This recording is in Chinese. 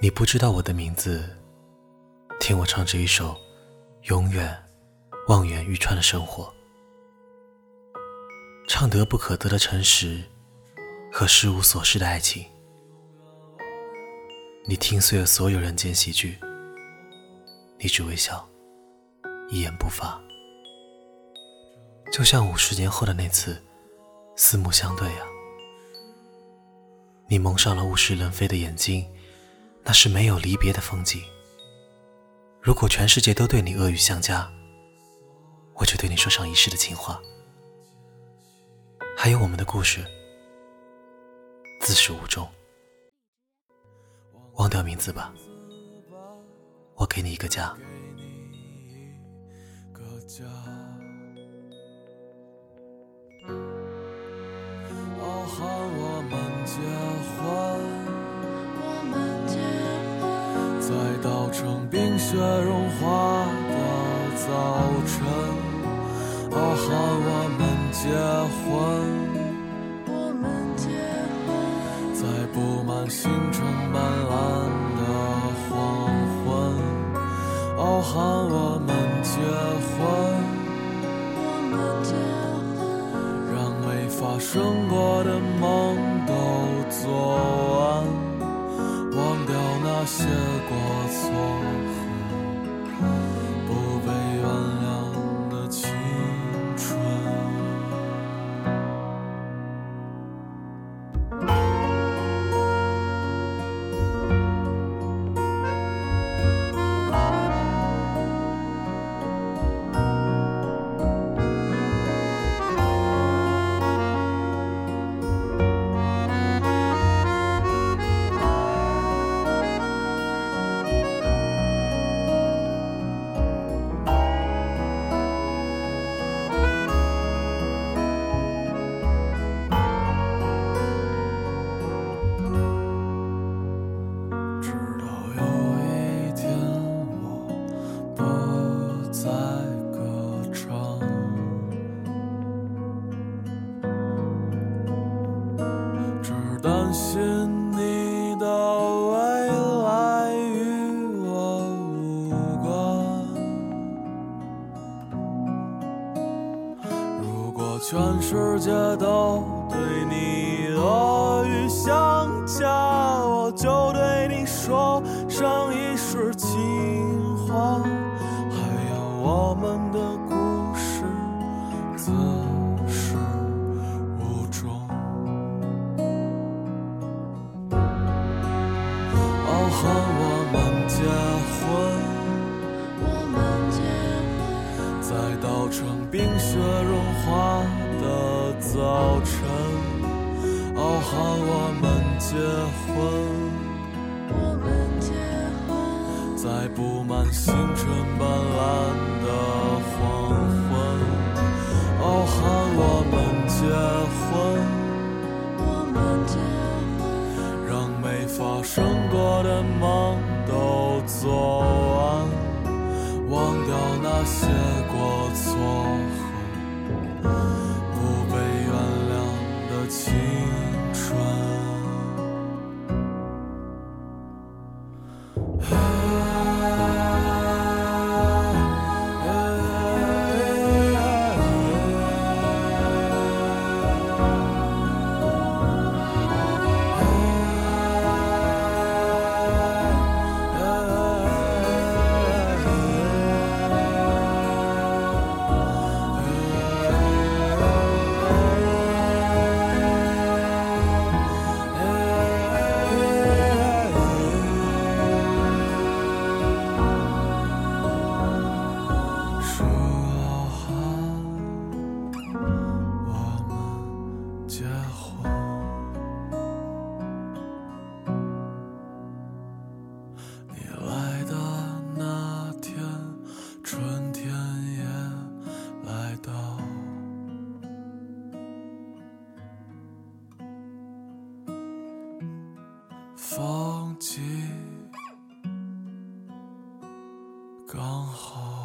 你不知道我的名字，听我唱这一首永远望眼欲穿的生活，唱得不可得的诚实和失无所失的爱情。你听碎了所有人间喜剧，你只微笑，一言不发，就像五十年后的那次四目相对啊！你蒙上了物是人非的眼睛。那是没有离别的风景。如果全世界都对你恶语相加，我就对你说上一世的情话。还有我们的故事，自始无终。忘掉名字吧，我给你一个家。在稻城冰雪融化的早晨，哦，喊我们结婚。我们结婚，在布满星辰斑斓的黄昏，哦，喊我们结婚。我们结婚，让没发生过的梦些过错。信你的未来与我无关。如果全世界都对你恶语相加，我就对你说上一世情话。还有我们的结婚，在稻城冰雪融化。的早晨，哦，喊我们结婚。我们结婚，在布满星辰斑斓的黄昏，哦，喊我们结婚。我们结婚，让没发生过的梦都做完，忘掉那些忘记，刚好。